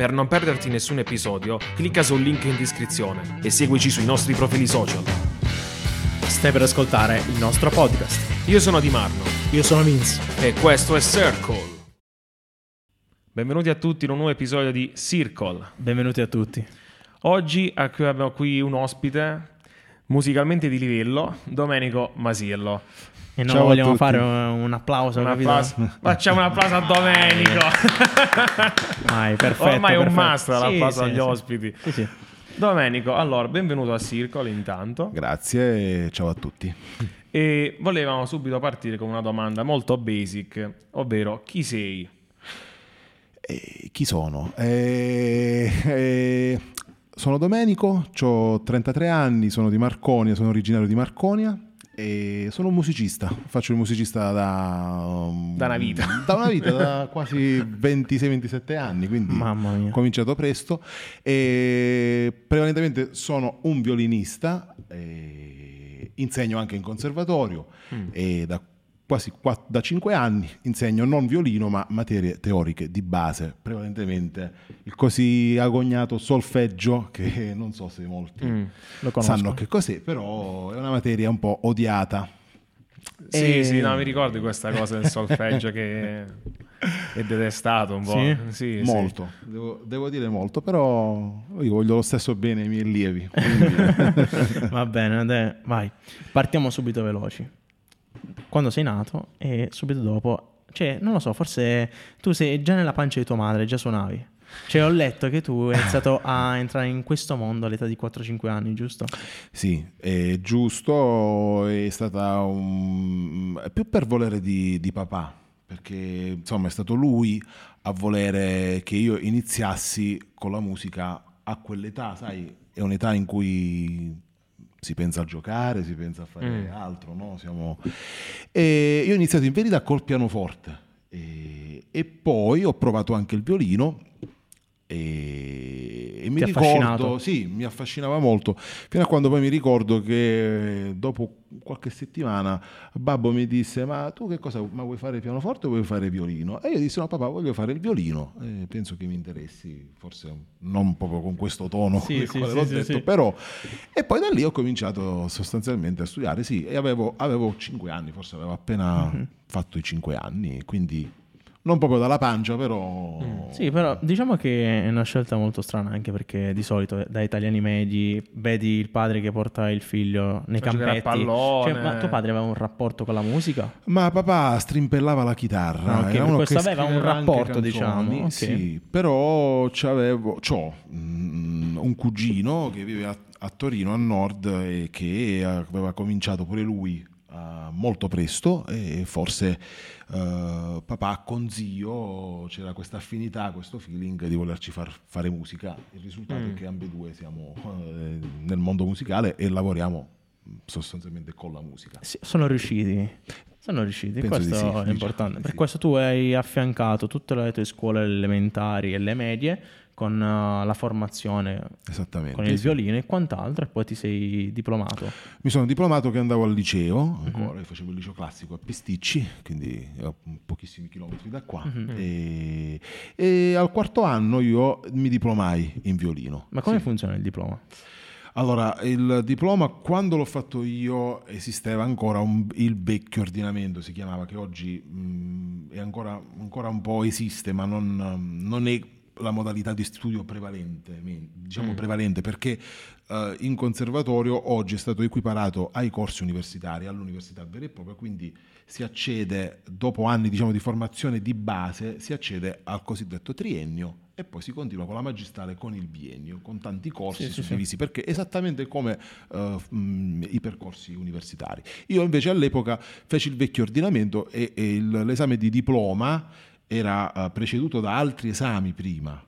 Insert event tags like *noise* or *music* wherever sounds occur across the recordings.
Per non perderti nessun episodio, clicca sul link in descrizione e seguici sui nostri profili social. Stai per ascoltare il nostro podcast. Io sono Di Marno Io sono Vince. e questo è Circle. Benvenuti a tutti in un nuovo episodio di Circle. Benvenuti a tutti. Oggi abbiamo qui un ospite musicalmente di livello, Domenico Masiello. E a vogliamo tutti. fare un, applauso, Un applauso- Facciamo un applauso a Domenico. *laughs* Vai, perfetto. Ormai è un perfetto. must Sì, l'applauso sì, agli sì. ospiti. Sì, sì. Domenico, allora, benvenuto a Circle intanto. Grazie e ciao a tutti. E volevamo subito partire con una domanda molto basic, ovvero chi sei? E chi sono? Eh, eh, sono Domenico, ho 33 anni, sono di Marconia, sono originario di Marconia e sono un musicista. Faccio il musicista da, um, Da una vita. *laughs* Da una vita, da quasi 26-27 anni, quindi ho cominciato presto. E prevalentemente sono un violinista, e insegno anche in conservatorio e da quasi quatt- da 5 anni insegno non violino ma materie teoriche di base, prevalentemente il così agognato solfeggio che non so se molti Mm. Sanno che cos'è, però è una materia un po' odiata. Sì, E- sì, no, mi ricordo questa cosa del solfeggio che è detestato un po'. Sì? Sì, sì. Molto, Devo, devo dire molto, però io voglio lo stesso bene ai miei allievi. *laughs* Va bene, dai, vai. Partiamo subito veloci. Quando sei nato e subito dopo, cioè, non lo so, forse tu sei già nella pancia di tua madre, già suonavi. Cioè, ho letto che tu hai iniziato a entrare in questo mondo all'età di 4-5 anni, giusto? Sì, è giusto, è stata un... più per volere di, di papà, perché insomma è stato lui a volere che io iniziassi con la musica a quell'età, sai, è un'età in cui si pensa a giocare, si pensa a fare Mm. altro, no? Siamo... E io ho iniziato in verità col pianoforte e, e poi ho provato anche il violino e, e mi ricordo, sì, mi affascinava molto, fino a quando poi mi ricordo che dopo qualche settimana Babbo mi disse ma tu che cosa, ma vuoi fare pianoforte o vuoi fare violino? E io dissi no papà voglio fare il violino, e penso che mi interessi, forse non proprio con questo tono Sì, sì, sì, l'ho detto, però e poi da lì ho cominciato sostanzialmente a studiare, sì, e avevo, avevo 5 anni, forse avevo appena Mhm. fatto i 5 anni, quindi non proprio dalla pancia, però... Mm. Sì, però diciamo che è una scelta molto strana anche perché di solito da italiani medi vedi il padre che porta il figlio nei a campetti. pallone. Cioè, ma tuo padre aveva un rapporto con la musica? Ma papà strimpellava la chitarra. Ah, ok, era per uno questo che aveva un rapporto, diciamo, ok. Sì, però c'avevo, c'ho mm, un cugino che vive a, a Torino, a nord, e che aveva cominciato pure lui eh, molto presto e forse eh, papà con zio c'era questa affinità, questo feeling di volerci far fare musica. Il risultato Mm. è che ambedue siamo eh, nel mondo musicale e lavoriamo sostanzialmente con la musica. Sì, sono riusciti. Sono riusciti, Penso questo sì, è importante. Per sì. questo tu hai affiancato tutte le tue scuole elementari e le medie con uh, la formazione Esattamente. con il violino e quant'altro e poi ti sei diplomato. Mi sono diplomato che andavo al liceo, ancora, io facevo il liceo classico a Pisticci, quindi a pochissimi chilometri da qua. Mhm. e, e al quarto anno io mi diplomai in violino. Ma come Sì. funziona il diploma? Allora, il diploma quando l'ho fatto io esisteva ancora un- il vecchio ordinamento, si chiamava, che oggi mh, è ancora, ancora un po' esiste, ma non, non è la modalità di studio prevalente, diciamo Mm. prevalente, perché eh, in conservatorio oggi è stato equiparato ai corsi universitari, all'università vera e propria, quindi si accede, dopo anni diciamo, di formazione di base, si accede al cosiddetto triennio e poi si continua con la magistrale con il biennio, con tanti corsi Sì, sì, suddivisi, perché esattamente come eh, mh, i percorsi universitari. Io invece all'epoca feci il vecchio ordinamento e, e il- l'esame di diploma era eh, preceduto da altri esami prima,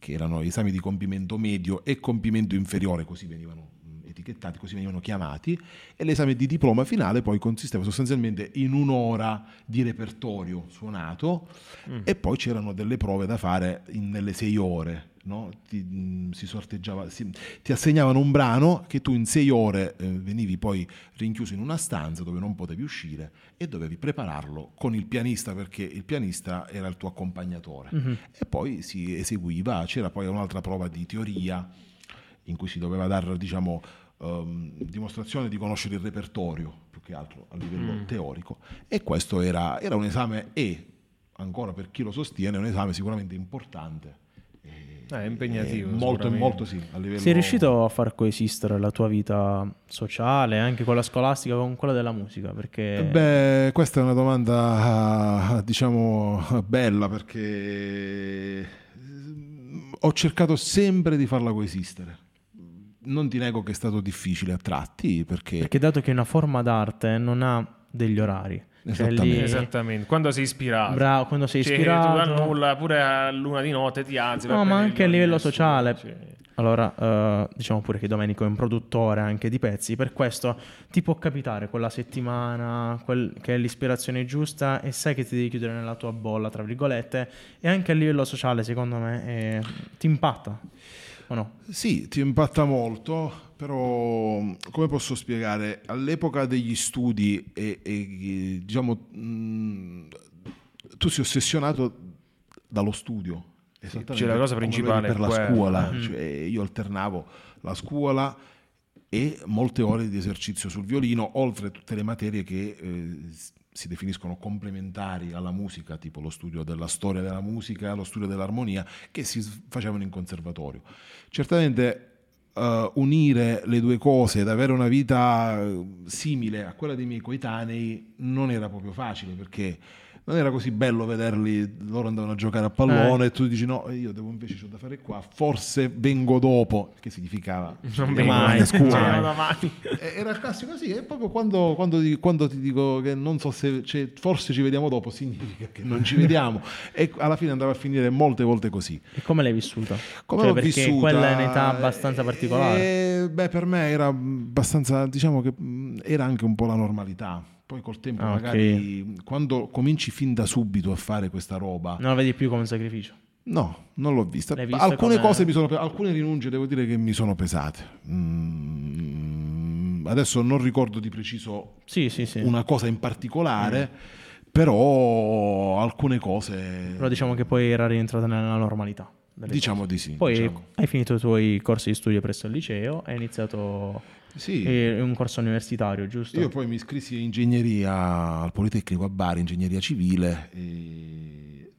che erano esami di compimento medio e compimento inferiore, così venivano etichettati, così venivano chiamati, e l'esame di diploma finale poi consisteva sostanzialmente in un'ora di repertorio suonato mm. e poi c'erano delle prove da fare in, nelle sei ore. No? Ti, mh, si sorteggiava, si, ti assegnavano un brano che tu in sei ore eh, venivi poi rinchiuso in una stanza dove non potevi uscire e dovevi prepararlo con il pianista perché il pianista era il tuo accompagnatore mm-hmm. e poi si eseguiva, c'era poi un'altra prova di teoria in cui si doveva dare diciamo, um, dimostrazione di conoscere il repertorio, più che altro a livello mm. teorico, e questo era, era un esame e, ancora per chi lo sostiene, un esame sicuramente importante. Eh, è impegnativo. Molto, molto sì. A livello... Sei riuscito a far coesistere la tua vita sociale, anche quella scolastica, con quella della musica? Perché... Eh beh, questa è una domanda, diciamo, bella perché ho cercato sempre di farla coesistere non ti nego che è stato difficile a tratti perché... Perché dato che una forma d'arte non ha degli orari. Esattamente. Cioè lì... Esattamente. Quando sei ispirato. Bravo, quando sei cioè, ispirato. Tu nulla, pure a luna di notte ti alzi. No, ma anche a livello sociale. Cioè. Allora, uh, diciamo pure che Domenico è un produttore anche di pezzi, per questo ti può capitare quella settimana quel, che è l'ispirazione giusta e sai che ti devi chiudere nella tua bolla, tra virgolette, e anche a livello sociale, secondo me, eh, ti impatta o no? Sì, ti impatta molto, però come posso spiegare? All'epoca degli studi e, e diciamo mh, tu sei ossessionato dallo studio. Esattamente cioè la cosa principale per la scuola, mm. cioè, io alternavo la scuola e molte ore di esercizio sul violino, oltre a tutte le materie che eh, si definiscono complementari alla musica, tipo lo studio della storia della musica, lo studio dell'armonia, che si facevano in conservatorio. Certamente Uh, unire le due cose ed avere una vita eh, simile a quella dei miei coetanei non era proprio facile perché non era così bello vederli, loro andavano a giocare a pallone eh. e tu dici no, io devo invece ho da fare qua, forse vengo dopo, che significava *laughs* non vengo mai a scuola. era il classico così, e proprio quando, quando, quando, ti dico che non so se cioè, forse ci vediamo dopo, significa che non ci *laughs* vediamo e alla fine andava a finire molte volte così. E come l'hai vissuta? Come cioè, l'ho perché vissuta? quella è un'età abbastanza particolare. Eh, beh, per me era abbastanza, diciamo che era anche un po' la normalità poi col tempo ah, magari okay. quando cominci fin da subito a fare questa roba non la vedi più come un sacrificio no non l'ho vista alcune come... cose mi sono alcune rinunce devo dire che mi sono pesate mm, adesso non ricordo di preciso sì, sì, sì. una cosa in particolare mm. però alcune cose però diciamo che poi era rientrata nella normalità diciamo cose. di sì poi diciamo. hai finito i tuoi corsi di studio presso il liceo hai iniziato sì. È un corso universitario, giusto? Io poi mi iscrissi in ingegneria al Politecnico a Bari, ingegneria civile,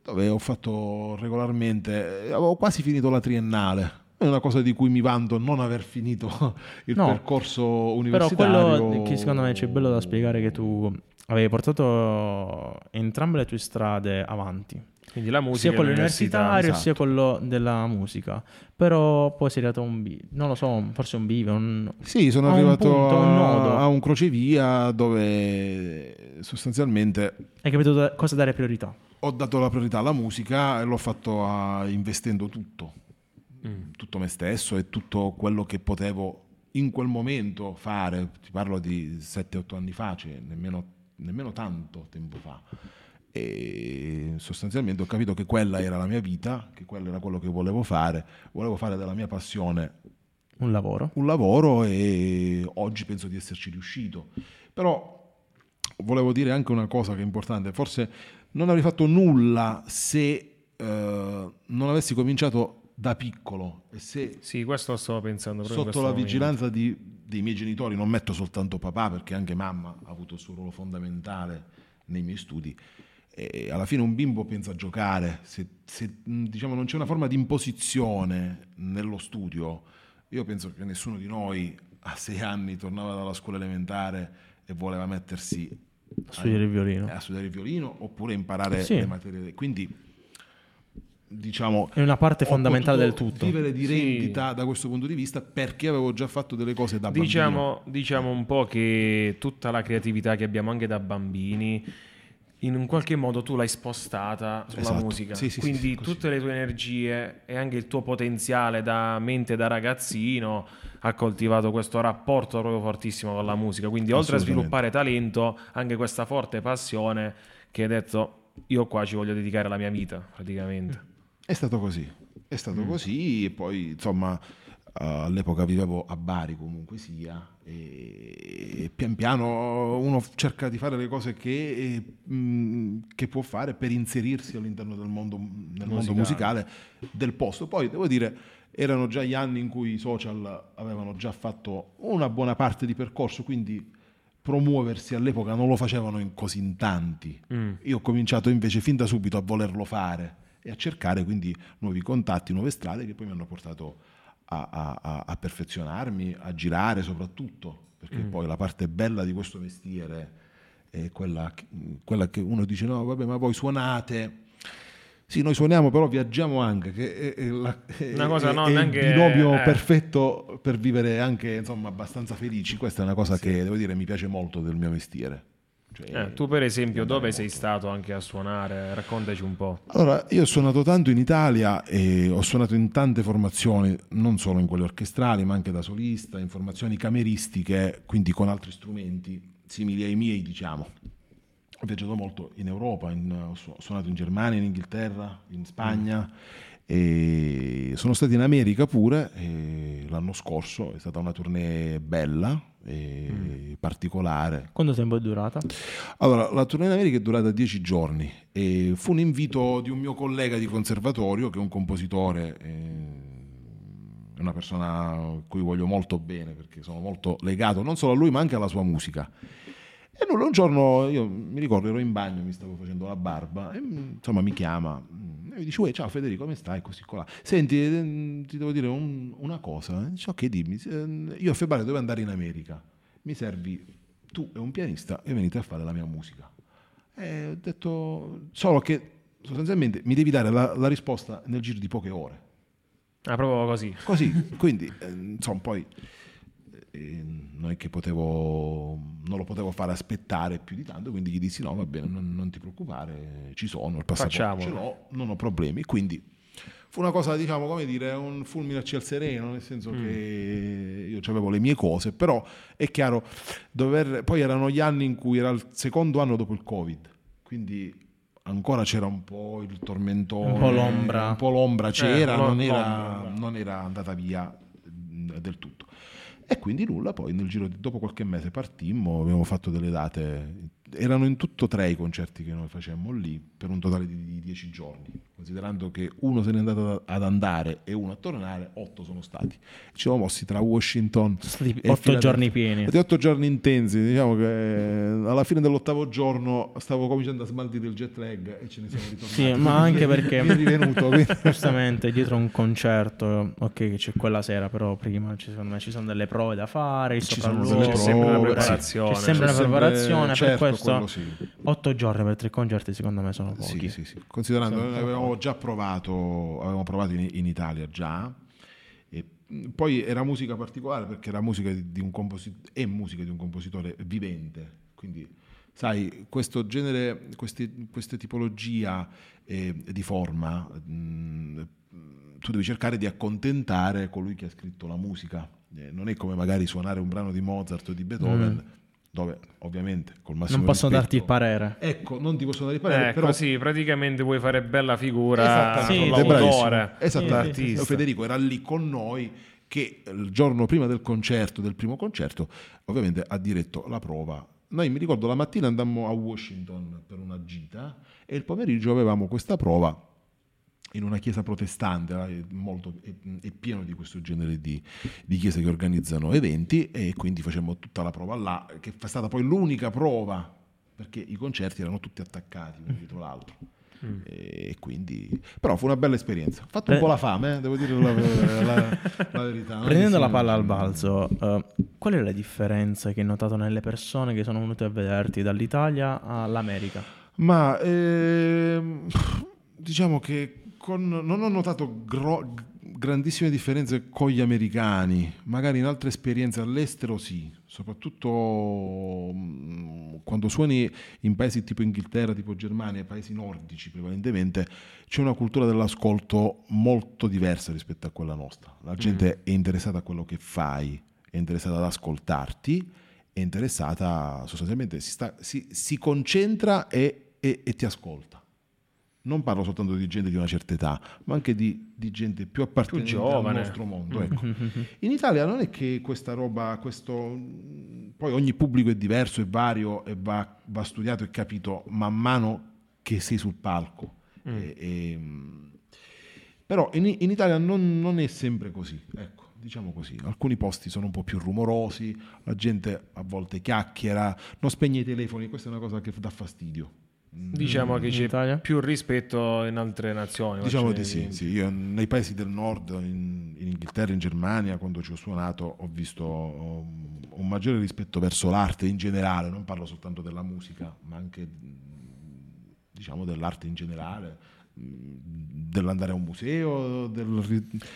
dove ho fatto regolarmente, avevo quasi finito la triennale. È una cosa di cui mi vanto non aver finito *laughs* il no, percorso universitario. Però quello che secondo me c'è bello da spiegare è che tu avevi portato entrambe le tue strade avanti. Quindi la musica sia quello universitario esatto. sia quello della musica. Però poi sei arrivato a un bivio, non lo so, forse un bivio. Un... Sì, sono arrivato un punto, un a, un crocevia dove sostanzialmente... Hai capito da, cosa dare priorità? Ho dato la priorità alla musica e l'ho fatto a, investendo tutto, mm. tutto me stesso e tutto quello che potevo in quel momento fare. Ti parlo di 7-8 anni fa, cioè nemmeno, nemmeno tanto tempo fa e sostanzialmente ho capito che quella era la mia vita, che quello era quello che volevo fare, volevo fare della mia passione un lavoro. Un lavoro e oggi penso di esserci riuscito. Però volevo dire anche una cosa che è importante, forse non avrei fatto nulla se eh, non avessi cominciato da piccolo e se sì, questo stavo pensando sotto la vigilanza di, dei miei genitori, non metto soltanto papà perché anche mamma ha avuto il suo ruolo fondamentale nei miei studi e alla fine un bimbo pensa a giocare, se, se diciamo, non c'è una forma di imposizione nello studio, io penso che nessuno di noi a sei anni tornava dalla scuola elementare e voleva mettersi a studiare il violino, a studiare il violino oppure imparare sì. le materie. Quindi diciamo è una parte fondamentale del tutto vivere di rendita sì. da questo punto di vista perché avevo già fatto delle cose da diciamo, bambino diciamo un po' che tutta la creatività che abbiamo anche da bambini in un qualche modo tu l'hai spostata sulla esatto. musica. Sì, sì, Quindi sì, tutte le tue energie e anche il tuo potenziale da mente da ragazzino ha coltivato questo rapporto proprio fortissimo con la musica. Quindi, oltre a sviluppare talento, anche questa forte passione che hai detto io qua ci voglio dedicare la mia vita, praticamente. È stato così, è stato Mm. così e poi insomma all'epoca vivevo a Bari comunque sia e pian piano uno cerca di fare le cose che, che può fare per inserirsi all'interno del mondo, nel mondo musicale del posto. Poi devo dire erano già gli anni in cui i social avevano già fatto una buona parte di percorso, quindi promuoversi all'epoca non lo facevano in così in tanti. Mm. Io ho cominciato invece fin da subito a volerlo fare e a cercare quindi nuovi contatti, nuove strade che poi mi hanno portato a, a- a- perfezionarmi, a girare soprattutto, perché poi la parte bella di questo mestiere è quella, che- quella che uno dice no vabbè ma voi suonate. Sì, noi suoniamo, però viaggiamo anche, che è, la- è- Una cosa è- non è il anche- binomio eh. perfetto per vivere anche insomma abbastanza felici. Questa è una cosa che devo dire mi piace molto del mio mestiere. Cioè, Eh, tu per esempio dove sei stato anche a suonare? Raccontaci un po'. Allora, io ho suonato tanto in Italia e ho suonato in tante formazioni, non solo in quelle orchestrali, ma anche da solista, in formazioni cameristiche, quindi con altri strumenti simili ai miei, diciamo. Ho viaggiato molto in Europa, in- ho su- ho suonato in Germania, in Inghilterra, in Spagna e sono stato in America pure e l'anno scorso, è stata una tournée bella e particolare. Quanto tempo è durata? Allora, la tournée in America è durata dieci giorni e fu un invito di un mio collega di conservatorio, che è un compositore, eh, una persona a cui voglio molto bene perché sono molto legato non solo a lui ma anche alla sua musica. E nulla, un giorno io mi ricordo ero in bagno, mi stavo facendo la barba e mm, insomma mi chiama mm, e mi dice "Uè, ciao Federico come stai? Così qua. Senti, eh, ti devo dire un- una cosa. E Dice, ok, dimmi. Io a febbraio devo andare in America. Mi servi tu e un pianista e venite a fare la mia musica. E ho detto solo che sostanzialmente mi devi dare la, la risposta nel giro di poche ore. Ah, proprio così. Così, *laughs* quindi eh, insomma poi non è che potevo, non lo potevo fare aspettare più di tanto, quindi gli dissi no, va bene, non, non ti preoccupare, ci sono, il passaporto ce l'ho, non ho problemi. Quindi fu una cosa, diciamo, come dire, un fulmine a ciel sereno, nel senso che io avevo le mie cose, però è chiaro, dover, poi erano gli anni in cui era il secondo anno dopo il Covid, quindi ancora c'era un po' il tormentone, Un po' l'ombra. un po' l'ombra c'era, Eh, non, era, non era andata via mh, del tutto. E quindi nulla, poi nel giro di, dopo qualche mese partimmo, abbiamo fatto delle date, erano in tutto tre i concerti che noi facemmo lì, per un totale di, di dieci giorni, considerando che uno se n'è andato ad andare e uno a tornare, otto sono stati. Ci siamo mossi tra Washington stati e otto giorni pieni. Stati otto giorni intensi, diciamo che alla fine dell'ottavo giorno stavo cominciando a smaltire il jet lag e ce ne siamo *laughs* ritornati. Sì, ma anche perché *laughs* Mi è rivenuto, quindi- *laughs* giustamente dietro un concerto, ok, che c'è quella sera, però prima ci, secondo me ci sono delle prove da fare, Ci sono delle C'è sempre una prove, sì. preparazione. C'è sempre C'è una preparazione, certo, per questo quello sì. otto giorni per tre concerti secondo me sono Sì, pochi. sì, sì. Considerando che avevamo già provato, avevamo provato in, in Italia già, e poi era musica particolare perché era musica di, un compositore, è musica di un compositore vivente, quindi sai, questo genere, questi- questa tipologia eh, di forma, mh, tu devi cercare di accontentare colui che ha scritto la musica. Eh, non è come magari suonare un brano di Mozart o di Beethoven, dove ovviamente col massimo Non possono darti il rispetto- parere. Ecco, non ti possono dare il parere, Eh, però così praticamente vuoi fare bella figura Esattamente, Sì, bravissimo. Esattamente. sull'artista. Federico era lì con noi che il giorno prima del concerto, del primo concerto, ovviamente ha diretto la prova. Noi mi ricordo la mattina andammo a Washington per una gita e il pomeriggio avevamo questa prova in una chiesa protestante, eh, molto, è, è pieno di questo genere di, di chiese che organizzano eventi e quindi facemmo tutta la prova là, che è stata poi l'unica prova, perché i concerti erano tutti attaccati uno dietro l'altro. E quindi, però fu una bella esperienza. Ho fatto un Eh. po' la fame, eh, devo dire la, la- la verità. non Prendendo la palla al balzo, eh, qual è la differenza che hai notato nelle persone che sono venute a vederti dall'Italia all'America? Ma ehm, diciamo che con- non ho notato gro- grandissime differenze con gli americani, magari in altre esperienze all'estero sì, soprattutto mm, quando suoni in paesi tipo Inghilterra, tipo Germania, paesi nordici prevalentemente, c'è una cultura dell'ascolto molto diversa rispetto a quella nostra. La gente è interessata a quello che fai, è interessata ad ascoltarti, è interessata sostanzialmente, si, sta- si- si concentra e- e- e ti ascolta non parlo soltanto di gente di una certa età, ma anche di, di gente più appartenente al giovane. nostro mondo. *laughs* ecco. In Italia non è che questa roba, questo, poi ogni pubblico è diverso, è vario e va, va studiato e capito man mano che sei sul palco. E- e, però in, in Italia non, non è sempre così, ecco, diciamo così. Alcuni posti sono un po' più rumorosi, la gente a volte chiacchiera, non spegne i telefoni, questa è una cosa che dà fastidio. Diciamo che c'è Italia? più rispetto in altre nazioni. Diciamo di sì, sì. Io nei paesi del nord, in, in Inghilterra, in Germania, quando ci ho suonato, ho visto um, un maggiore rispetto verso l'arte in generale, non parlo soltanto della musica, ma anche diciamo dell'arte in generale, dell'andare a un museo, del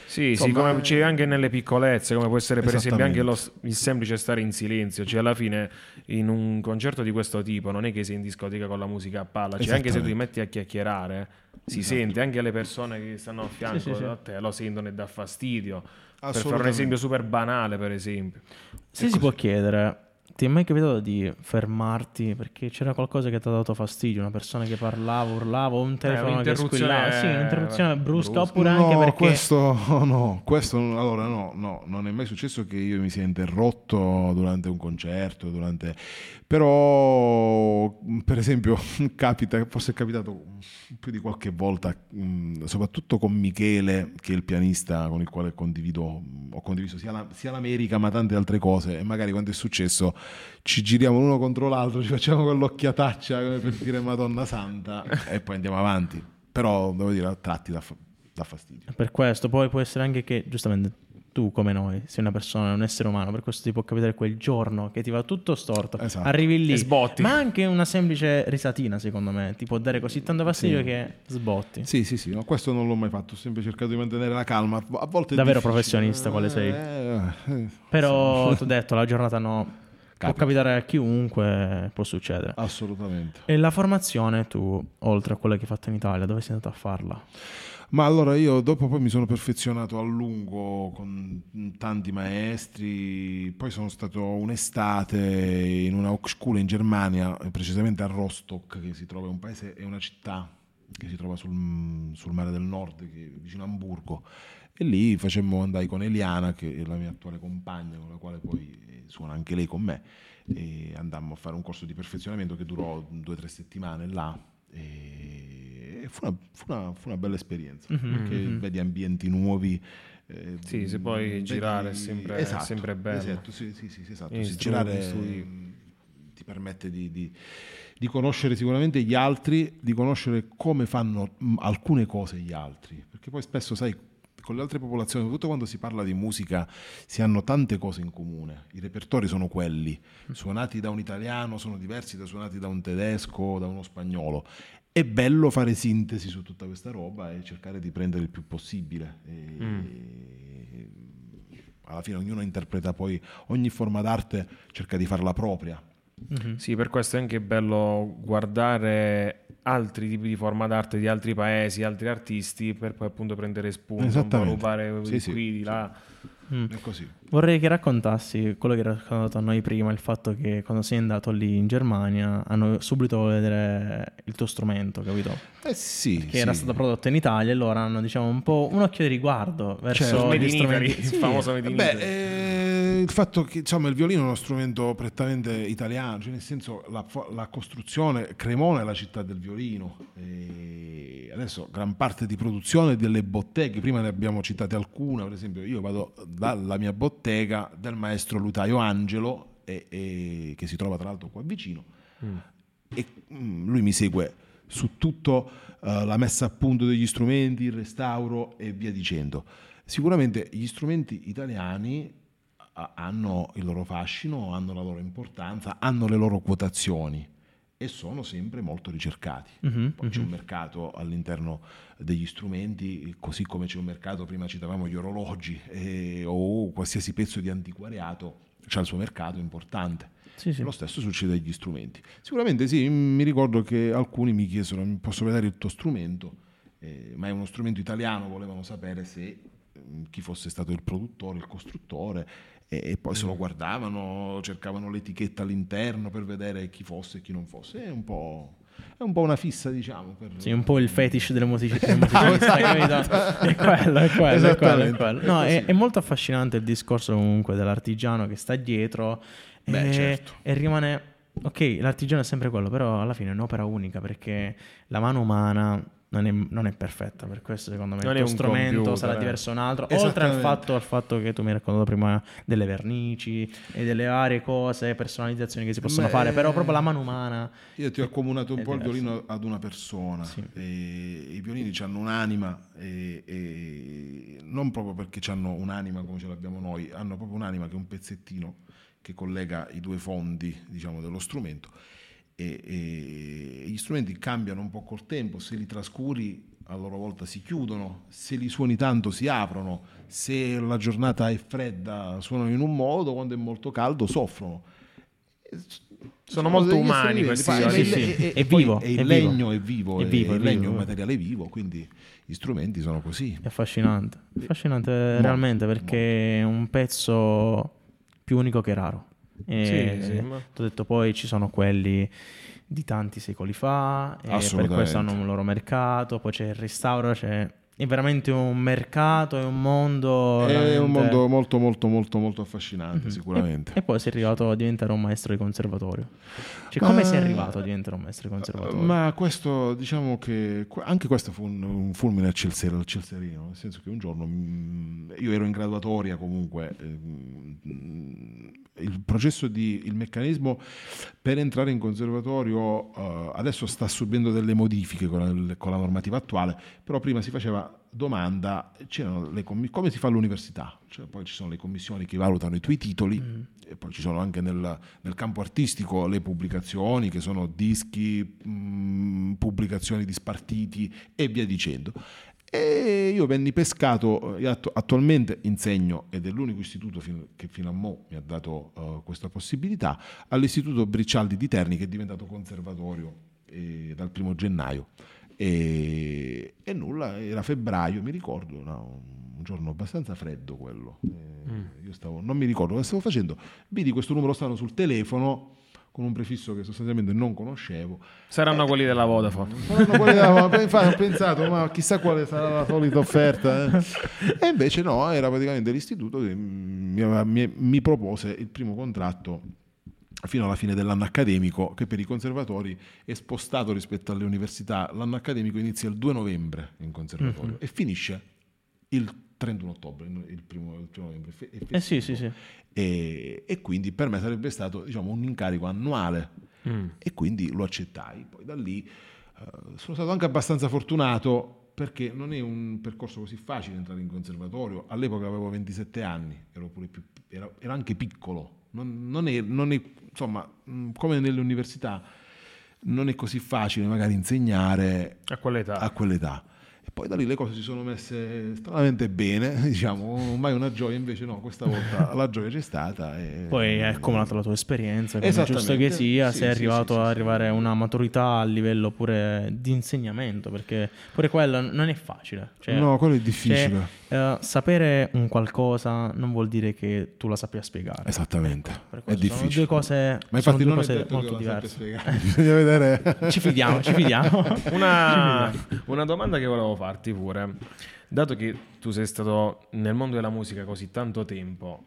Sì, Insomma, sì, come eh, c'è anche nelle piccolezze, come può essere per esempio anche lo- il semplice stare in silenzio, cioè alla fine in un concerto di questo tipo non è che sei in discoteca con la musica a palla, cioè anche se tu ti metti a chiacchierare si Esatto. sente, anche le persone che stanno a fianco sì, sì. a te lo sentono e dà fastidio. Per fare un esempio super banale, per esempio. Se si può chiedere, ti è mai capitato di fermarti perché c'era qualcosa che ti ha dato fastidio? Una persona che parlava, urlava, o un telefono che un'interruzione, squillava? Sì, eh, un'interruzione brusca, brusca. oppure anche no, perché... questo *laughs* no, questo allora no, no, non è mai successo che io mi sia interrotto durante un concerto, durante però per esempio *laughs* capita, forse è capitato più di qualche volta, mh, soprattutto con Michele, che è il pianista con il quale condivido, ho condiviso sia, la- sia l'America ma tante altre cose e magari quando è successo ci giriamo l'uno contro l'altro, ci facciamo quell'occhiataccia come per dire Madonna Santa e poi andiamo avanti. Però devo dire a tratti dà, fa- dà fastidio. Per questo, poi può essere anche che, giustamente, tu come noi sei una persona, un essere umano, per questo ti può capitare quel giorno che ti va tutto storto, Esatto. arrivi lì, E sbotti. ma anche una semplice risatina secondo me ti può dare così tanto fastidio che sbotti. Sì, sì, sì, no, questo non l'ho mai fatto, ho sempre cercato di mantenere la calma. A volte è Davvero difficile. professionista quale sei. Eh, eh, Però ti ho detto, la giornata no, può Capita. capitare a chiunque, può succedere. assolutamente. E la formazione tu, oltre a quella che hai fatto in Italia, dove sei andato a farla? Ma allora io dopo poi mi sono perfezionato a lungo con tanti maestri, poi sono stato un'estate in una Hochschule in Germania, precisamente a Rostock, che si trova, è un paese, è una città che si trova sul, sul mare del nord, vicino a Amburgo. E lì facemmo, andai con Eliana, che è la mia attuale compagna, con la quale poi suona anche lei con me, e andammo a fare un corso di perfezionamento che durò due o tre settimane là. E fu una, fu una- fu una bella esperienza perché vedi ambienti nuovi. eh, Sì, se puoi vedi- girare è sempre- è sempre bello. Esatto, sì, sì, sì, esatto. Strumenti, girare studi. mh, ti permette di, di- di conoscere sicuramente gli altri, di conoscere come fanno mh, alcune cose gli altri, perché poi spesso, sai, con le altre popolazioni, soprattutto quando si parla di musica, si hanno tante cose in comune. I repertori sono quelli, suonati da un italiano sono diversi da suonati da un tedesco o da uno spagnolo. È bello fare sintesi su tutta questa roba e cercare di prendere il più possibile. E- Alla fine ognuno interpreta poi ogni forma d'arte, cerca di farla propria. Sì, per questo è anche bello guardare altri tipi di forma d'arte di altri paesi, altri artisti, per poi appunto prendere spunto, un po' rubare Sì, di sì, qui, di sì. là. È così. Vorrei che raccontassi quello che hai raccontato a noi prima, il fatto che quando sei andato lì in Germania hanno subito voluto vedere il tuo strumento, capito? Eh sì, Che era sì. stato prodotto in Italia e loro hanno diciamo un po' un occhio di riguardo verso. Made gli strumenti. Italy, il Sì, famoso Made in Beh, eh, il fatto che insomma, il violino è uno strumento prettamente italiano, cioè nel senso la, la costruzione, Cremona è la città del violino. E adesso gran parte di produzione delle botteghe, prima ne abbiamo citate alcune, per esempio io vado dalla mia bottega del maestro lutaio Angelo, e- e- che si trova tra l'altro qua vicino, e mm, lui mi segue su tutto eh, la messa a punto degli strumenti, il restauro e via dicendo. Sicuramente gli strumenti italiani hanno il loro fascino, hanno la loro importanza, hanno le loro quotazioni e sono sempre molto ricercati. Mhm, Poi c'è un mercato all'interno degli strumenti, così come c'è un mercato, prima citavamo gli orologi eh, o qualsiasi pezzo di antiquariato, c'ha il suo mercato importante. Sì, sì. Lo stesso succede agli strumenti. Sicuramente sì, mi ricordo che alcuni mi chiesero, posso vedere il tuo strumento? Eh, ma è uno strumento italiano, volevano sapere se chi fosse stato il produttore, il costruttore, e, poi Mm. se lo guardavano, cercavano l'etichetta all'interno per vedere chi fosse e chi non fosse. È un po', è un po' una fissa, diciamo. Per... Sì, un po' il fetish delle musici- dei musicisti, capito? È quello, è quello, è quello, *laughs* è quello. No, è, è molto affascinante il discorso comunque dell'artigiano che sta dietro Beh, e, certo. e rimane... Ok, l'artigiano è sempre quello, però alla fine è un'opera unica perché la mano umana non è, non è perfetta, per questo secondo me Non il è tuo un strumento computer, sarà eh. diverso da un altro, oltre al fatto, al fatto che tu mi hai raccontato prima delle vernici e delle varie cose, personalizzazioni che si possono Beh, fare, però proprio la mano umana... Io ti ho accomunato un po' il diverso. violino ad una persona. Sì. E I violini hanno un'anima, e, e non proprio perché hanno un'anima come ce l'abbiamo noi, hanno proprio un'anima che è un pezzettino che collega i due fondi diciamo, dello strumento. E, e gli strumenti cambiano un po' col tempo, se li trascuri a loro volta si chiudono, se li suoni tanto si aprono, se la giornata è fredda suonano in un modo, quando è molto caldo soffrono. Sono molto degli umani questi Sì, sì. e È vivo, è il legno è vivo, È vivo, il legno è un materiale vivo, quindi gli strumenti sono così. È affascinante, affascinante Molto, realmente perché è un pezzo più unico che raro. E Sì, sì, ma- ti ho detto poi ci sono quelli di tanti secoli fa, e per questo hanno un loro mercato, poi c'è il restauro, c'è è veramente un mercato, è un mondo... È veramente- un mondo molto molto molto molto affascinante, sicuramente. E poi sei arrivato a diventare un maestro di conservatorio. Cioè, Ma- come sei arrivato a diventare un maestro di conservatorio? Ma questo, diciamo che anche questo fu un, un fulmine al, Celser- al Celserino, nel senso che un giorno mm, io ero in graduatoria comunque, ehm, il processo di, il meccanismo per entrare in conservatorio eh, adesso sta subendo delle modifiche con la, con la normativa attuale, però prima si faceva domanda, c'erano le come si fa all'università, Cioè, poi ci sono le commissioni che valutano i tuoi titoli e poi ci sono anche nel, nel campo artistico le pubblicazioni che sono dischi, mh, pubblicazioni di spartiti e via dicendo. E io venni pescato, attu- attualmente insegno ed è l'unico istituto che fino a mo' mi ha dato eh, questa possibilità, all'Istituto Bricialdi di Terni che è diventato conservatorio eh, dal primo gennaio. E, e nulla, era febbraio, mi ricordo, era un giorno abbastanza freddo quello. Eh, Io stavo, non mi ricordo cosa stavo facendo, vidi questo numero strano sul telefono con un prefisso che sostanzialmente non conoscevo. Saranno quelli della Vodafone. Saranno quelli della- ma *laughs* infatti ho pensato, ma chissà quale sarà la solita offerta. eh. E invece no, era praticamente l'istituto che mi, mi- mi propose il primo contratto fino alla fine dell'anno accademico, che per i conservatori è spostato rispetto alle università. L'anno accademico inizia il 2 novembre in conservatorio e finisce il 31 ottobre, il primo, il primo novembre. Fe- Eh sì, sì, sì. E, e quindi per me sarebbe stato diciamo, un incarico annuale Mm. e quindi lo accettai. Poi da lì eh, sono stato anche abbastanza fortunato perché non è un percorso così facile entrare in conservatorio. All'epoca avevo 27 anni, ero, pure più, ero, ero anche piccolo. Non, non è, non è- insomma, mh, come nelle università, non è così facile magari insegnare A quell'età. a quell'età. Poi da lì le cose si sono messe stranamente bene, *laughs* diciamo, mai una gioia, invece no, questa volta *laughs* la gioia c'è stata. E... Poi hai accumulato la tua esperienza, come è giusto che sia, Sì, sei sì, arrivato sì, a arrivare a una maturità a livello pure di insegnamento, perché pure quello non è facile. Cioè, no, quello è cioè, difficile. eh, sapere un qualcosa non vuol dire che tu la sappia spiegare. Esatamente, Per è questo sono due difficile. cose, Ma sono infatti due non è cose molto diverse. *laughs* bisogna vedere. Ci fidiamo, ci fidiamo. *laughs* Una, una domanda che volevo farti pure, dato che tu sei stato nel mondo della musica così tanto tempo,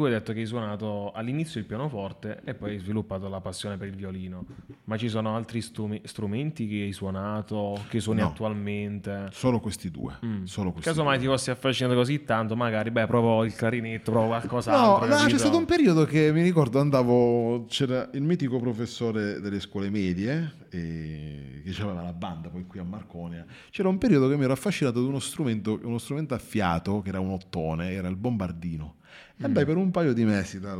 tu hai detto che hai suonato all'inizio il pianoforte e poi hai sviluppato la passione per il violino, ma ci sono altri stumi- strumenti che hai suonato, che suoni No. attualmente? Solo questi due. Mm. Solo questi Casomai due. ti fossi affascinato così tanto, magari, beh, provo il clarinetto, provo No, qualcos'altro. no, c'è capito? stato un periodo che mi ricordo andavo, c'era il mitico professore delle scuole medie eh, che aveva la banda poi qui a Marconia. C'era un periodo che mi ero affascinato ad uno strumento, uno strumento a fiato che era un ottone, era il bombardino. E andai per un paio di mesi dal,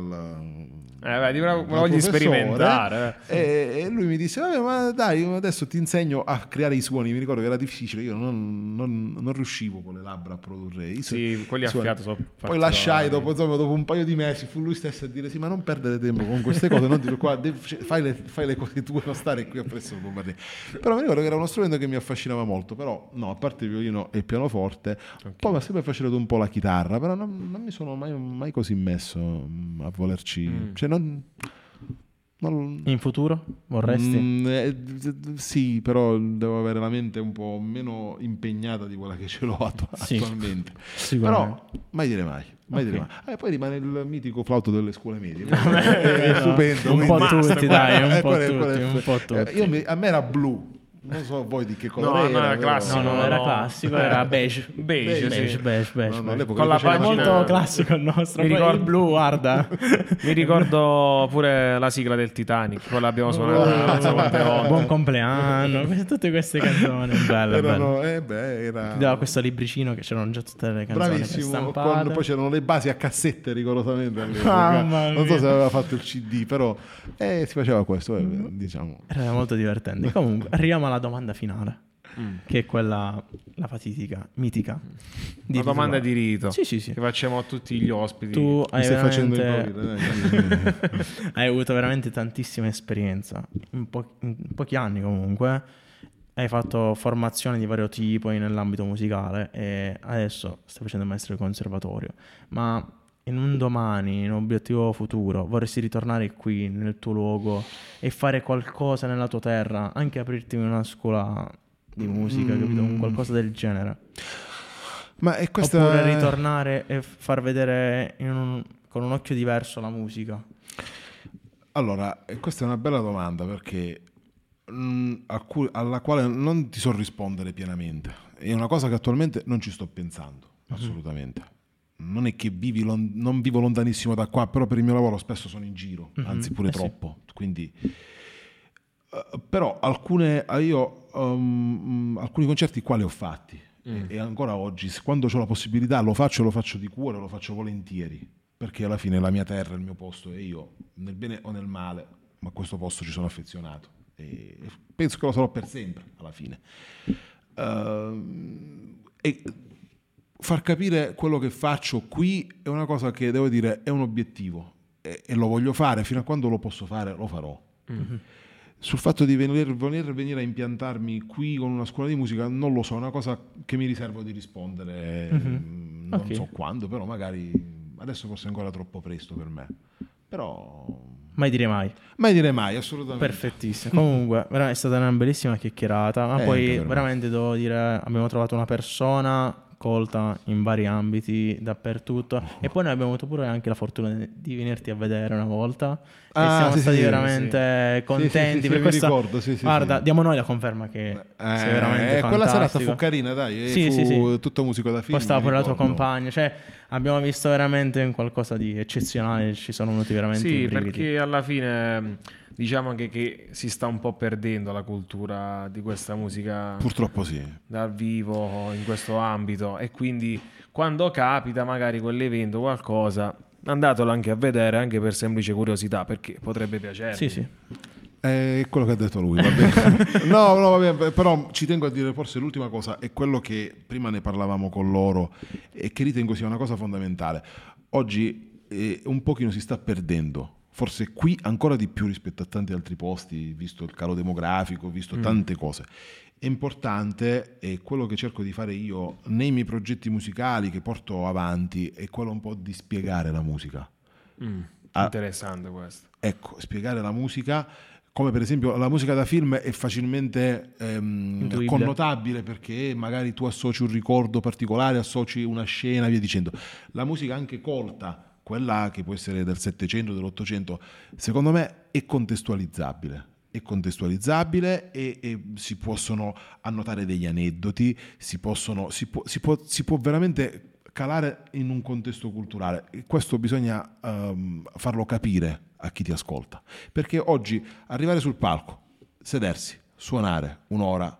Eh, beh, voglio professore, sperimentare. eh. E, e lui mi disse: Vabbè, ma dai, adesso ti insegno a creare i suoni. Mi ricordo che era difficile, io non, non- non riuscivo con le labbra a produrre i su- Sì, quelli a suoni. fiato sono Poi lasciai dopo, insomma, dopo un paio di mesi, fu lui stesso a dire: Sì, ma non perdere tempo con queste cose, non dire qua, cioè, fai, le, fai le cose tue, non stare qui appresso il bombardino. Però mi ricordo che era uno strumento che mi affascinava molto. Però, no, a parte il violino e il pianoforte, poi mi ha sempre affascinato un po' la chitarra. Però non, non mi sono mai, mai così messo mm, a volerci, Mm. cioè, non. non- In futuro vorresti? Mm, eh, sì, però devo avere la mente un po' meno impegnata di quella che ce l'ho *laughs* attu- Sì. attualmente. Sicuramente. Però mai dire mai. mai dire Ok. mai. Eh, poi rimane il mitico flauto delle scuole medie. *laughs* È no. stupendo. Un po' tutti, dai, un Eh, po' tutti, eh, tutti. a me era blu. Non so voi di che No, colore no, era. era però- classico. No, no, era no. classico, era *laughs* beige. Beige, beige, sì. beige, beige, No, no, beige. Con la pagina- Molto classico il nostro. Mi ricordo- il blu, guarda. *laughs* Mi ricordo pure la sigla del Titanic, quella so quante volte. Buon compleanno, tutte queste canzoni *laughs* belle, belle. Erano, eh, beh, era... Ti dava questo libricino che c'erano già tutte le canzoni Bravissimo, stampate. con- poi c'erano le basi a cassette rigorosamente. Mamma Non so se aveva fatto il CD, però eh, si faceva questo, eh, diciamo. Era molto divertente. Comunque, arriviamo alla domanda finale, Mm. che è quella, la fatidica, mitica. di Una domanda di rito Sì, sì, sì. che facciamo a tutti gli ospiti. Tu Mi hai stai facendo veramente... dai. *laughs* hai avuto veramente tantissima esperienza, in, po- in pochi anni comunque. Hai fatto formazioni di vario tipo nell'ambito musicale e adesso stai facendo il maestro di conservatorio. Ma in un domani, in un obiettivo futuro, vorresti ritornare qui nel tuo luogo e fare qualcosa nella tua terra, anche aprirti una scuola di musica, capito? Un qualcosa del genere. Ma è questa... Oppure ritornare e far vedere un- con un occhio diverso la musica. Allora, eh, questa è una bella domanda perché mm, a cui- alla quale non ti so rispondere pienamente. È una cosa che attualmente non ci sto pensando, assolutamente. Non è che vivi lon- non vivo lontanissimo da qua, però per il mio lavoro spesso sono in giro, anzi pure Eh sì. troppo. Quindi, eh, però alcune, eh, io, um, mm, alcuni concerti qua li ho fatti e, e ancora oggi, quando ho la possibilità, lo faccio, lo faccio di cuore, lo faccio volentieri, perché alla fine è la mia terra, il mio posto e io, nel bene o nel male, ma a questo posto ci sono affezionato e penso che lo sarò per sempre alla fine. Ehm, e far capire quello che faccio qui è una cosa che devo dire è un obiettivo e, e lo voglio fare fino a quando lo posso fare lo farò sul fatto di venire, voler venire a impiantarmi qui con una scuola di musica non lo so è una cosa che mi riservo di rispondere mm, non Ok. so quando però magari adesso forse è ancora troppo presto per me però Mai dire mai. mai dire mai assolutamente Perfettissimo. Comunque, *laughs* è stata una bellissima chiacchierata. Ma Eh, poi me. veramente devo dire, abbiamo trovato una persona colta in vari ambiti, dappertutto. E poi noi abbiamo avuto pure anche la fortuna di- venirti a vedere una volta. Ah, e siamo sì, stati sì, veramente sì. contenti Sì, sì, sì, per mi questa. ricordo, sì, sì, Guarda, sì. diamo noi la conferma che Eh, sei veramente eh, quella serata fu carina, dai. e Sì, fu sì, sì. tutto musico da film. Poi stava pure la tua compagna, cioè abbiamo visto veramente un qualcosa di eccezionale, ci sono venuti veramente i Sì, perché alla fine mh, diciamo anche che si sta un po' perdendo la cultura di questa musica Purtroppo sì. dal vivo in questo ambito e quindi quando capita magari quell'evento qualcosa andatelo anche a vedere anche per semplice curiosità perché potrebbe piacervi. Sì, sì. È quello che ha detto lui, va bene. *laughs* no, no, va bene, però ci tengo a dire forse l'ultima cosa, è quello che prima ne parlavamo con loro e che ritengo sia una cosa fondamentale. Oggi eh, un pochino si sta perdendo, forse qui ancora di più rispetto a tanti altri posti, visto il calo demografico, visto tante cose. È importante, e quello che cerco di fare io nei miei progetti musicali che porto avanti, è quello un po' di spiegare la musica. Mm, Ah. Interessante questo. Ecco, spiegare la musica, come per esempio la musica da film è facilmente ehm, connotabile perché magari tu associ un ricordo particolare, associ una scena, via dicendo. La musica anche colta, quella che può essere del Settecento, dell'Ottocento, secondo me è contestualizzabile. È contestualizzabile e, e si possono annotare degli aneddoti, si, possono, si, può, si, può, si può veramente calare in un contesto culturale. E questo bisogna ehm, farlo capire a chi ti ascolta. Perché oggi arrivare sul palco, sedersi, suonare un'ora,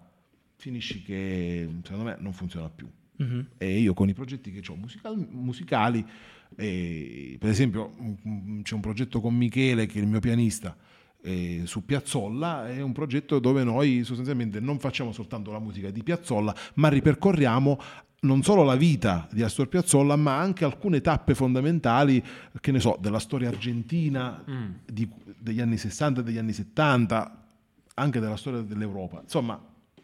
finisci che secondo me non funziona più. Mhm. E io con i progetti che ho musical- musicali, eh, per esempio mm, c'è un progetto con Michele che è il mio pianista eh, su Piazzolla, è un progetto dove noi sostanzialmente non facciamo soltanto la musica di Piazzolla, ma ripercorriamo non solo la vita di Astor Piazzolla, ma anche alcune tappe fondamentali, che ne so, della storia argentina di- degli anni 60 e degli anni 70, anche della storia dell'Europa. Insomma,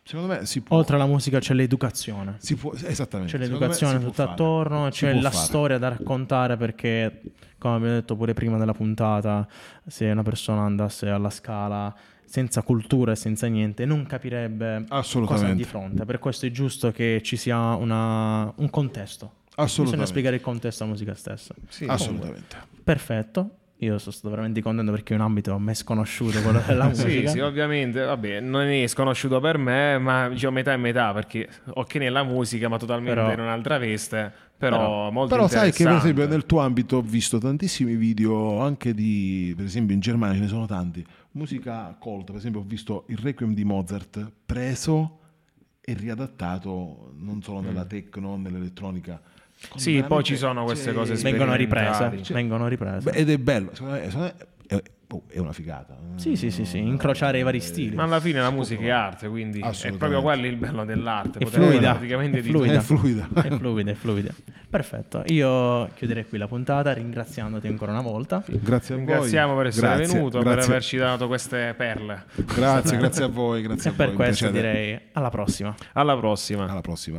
secondo me si può... Oltre alla musica c'è l'educazione. si può esattamente. C'è l'educazione tutta attorno, Si c'è la fare. storia da raccontare perché, come abbiamo detto pure prima della puntata, se una persona andasse alla scala senza cultura e senza niente non capirebbe cosa Assolutamente. di fronte. Per questo è giusto che ci sia una- un contesto. Bisogna Assolutamente. spiegare il contesto alla musica stessa. Sì, Assolutamente. Perfetto. Io sono stato veramente contento perché è un ambito a me sconosciuto quello della *laughs* Sì, musica. sì, ovviamente, vabbè, non è sconosciuto per me, ma diciamo metà e metà, perché ok nella musica, ma totalmente Però- in un'altra veste, però, Però- molto Però sai che per esempio nel tuo ambito ho visto tantissimi video anche di, per esempio in Germania ce ne sono tanti, musica colta, per esempio ho visto il Requiem di Mozart preso e riadattato non solo nella techno, nell'elettronica. Sì, poi ci sono queste cose Vengono riprese. Cioè- vengono riprese. Beh, ed è bello, secondo me, secondo me è, oh, è una figata. Sì, sì, sì, sì, incrociare i vari stili. Ma alla fine la musica è arte, quindi è proprio quello il bello dell'arte. È fluida, praticamente è di fluida. È fluida. *laughs* È fluida, è fluida. Perfetto. Io chiuderei qui la puntata ringraziandoti ancora una volta. Grazie a voi. Ringraziamo per essere Grazie, venuto, per grazie. averci dato queste perle. Grazie, grazie a voi. Grazie E a per voi, questo piacere. direi alla prossima. Alla prossima. Alla prossima.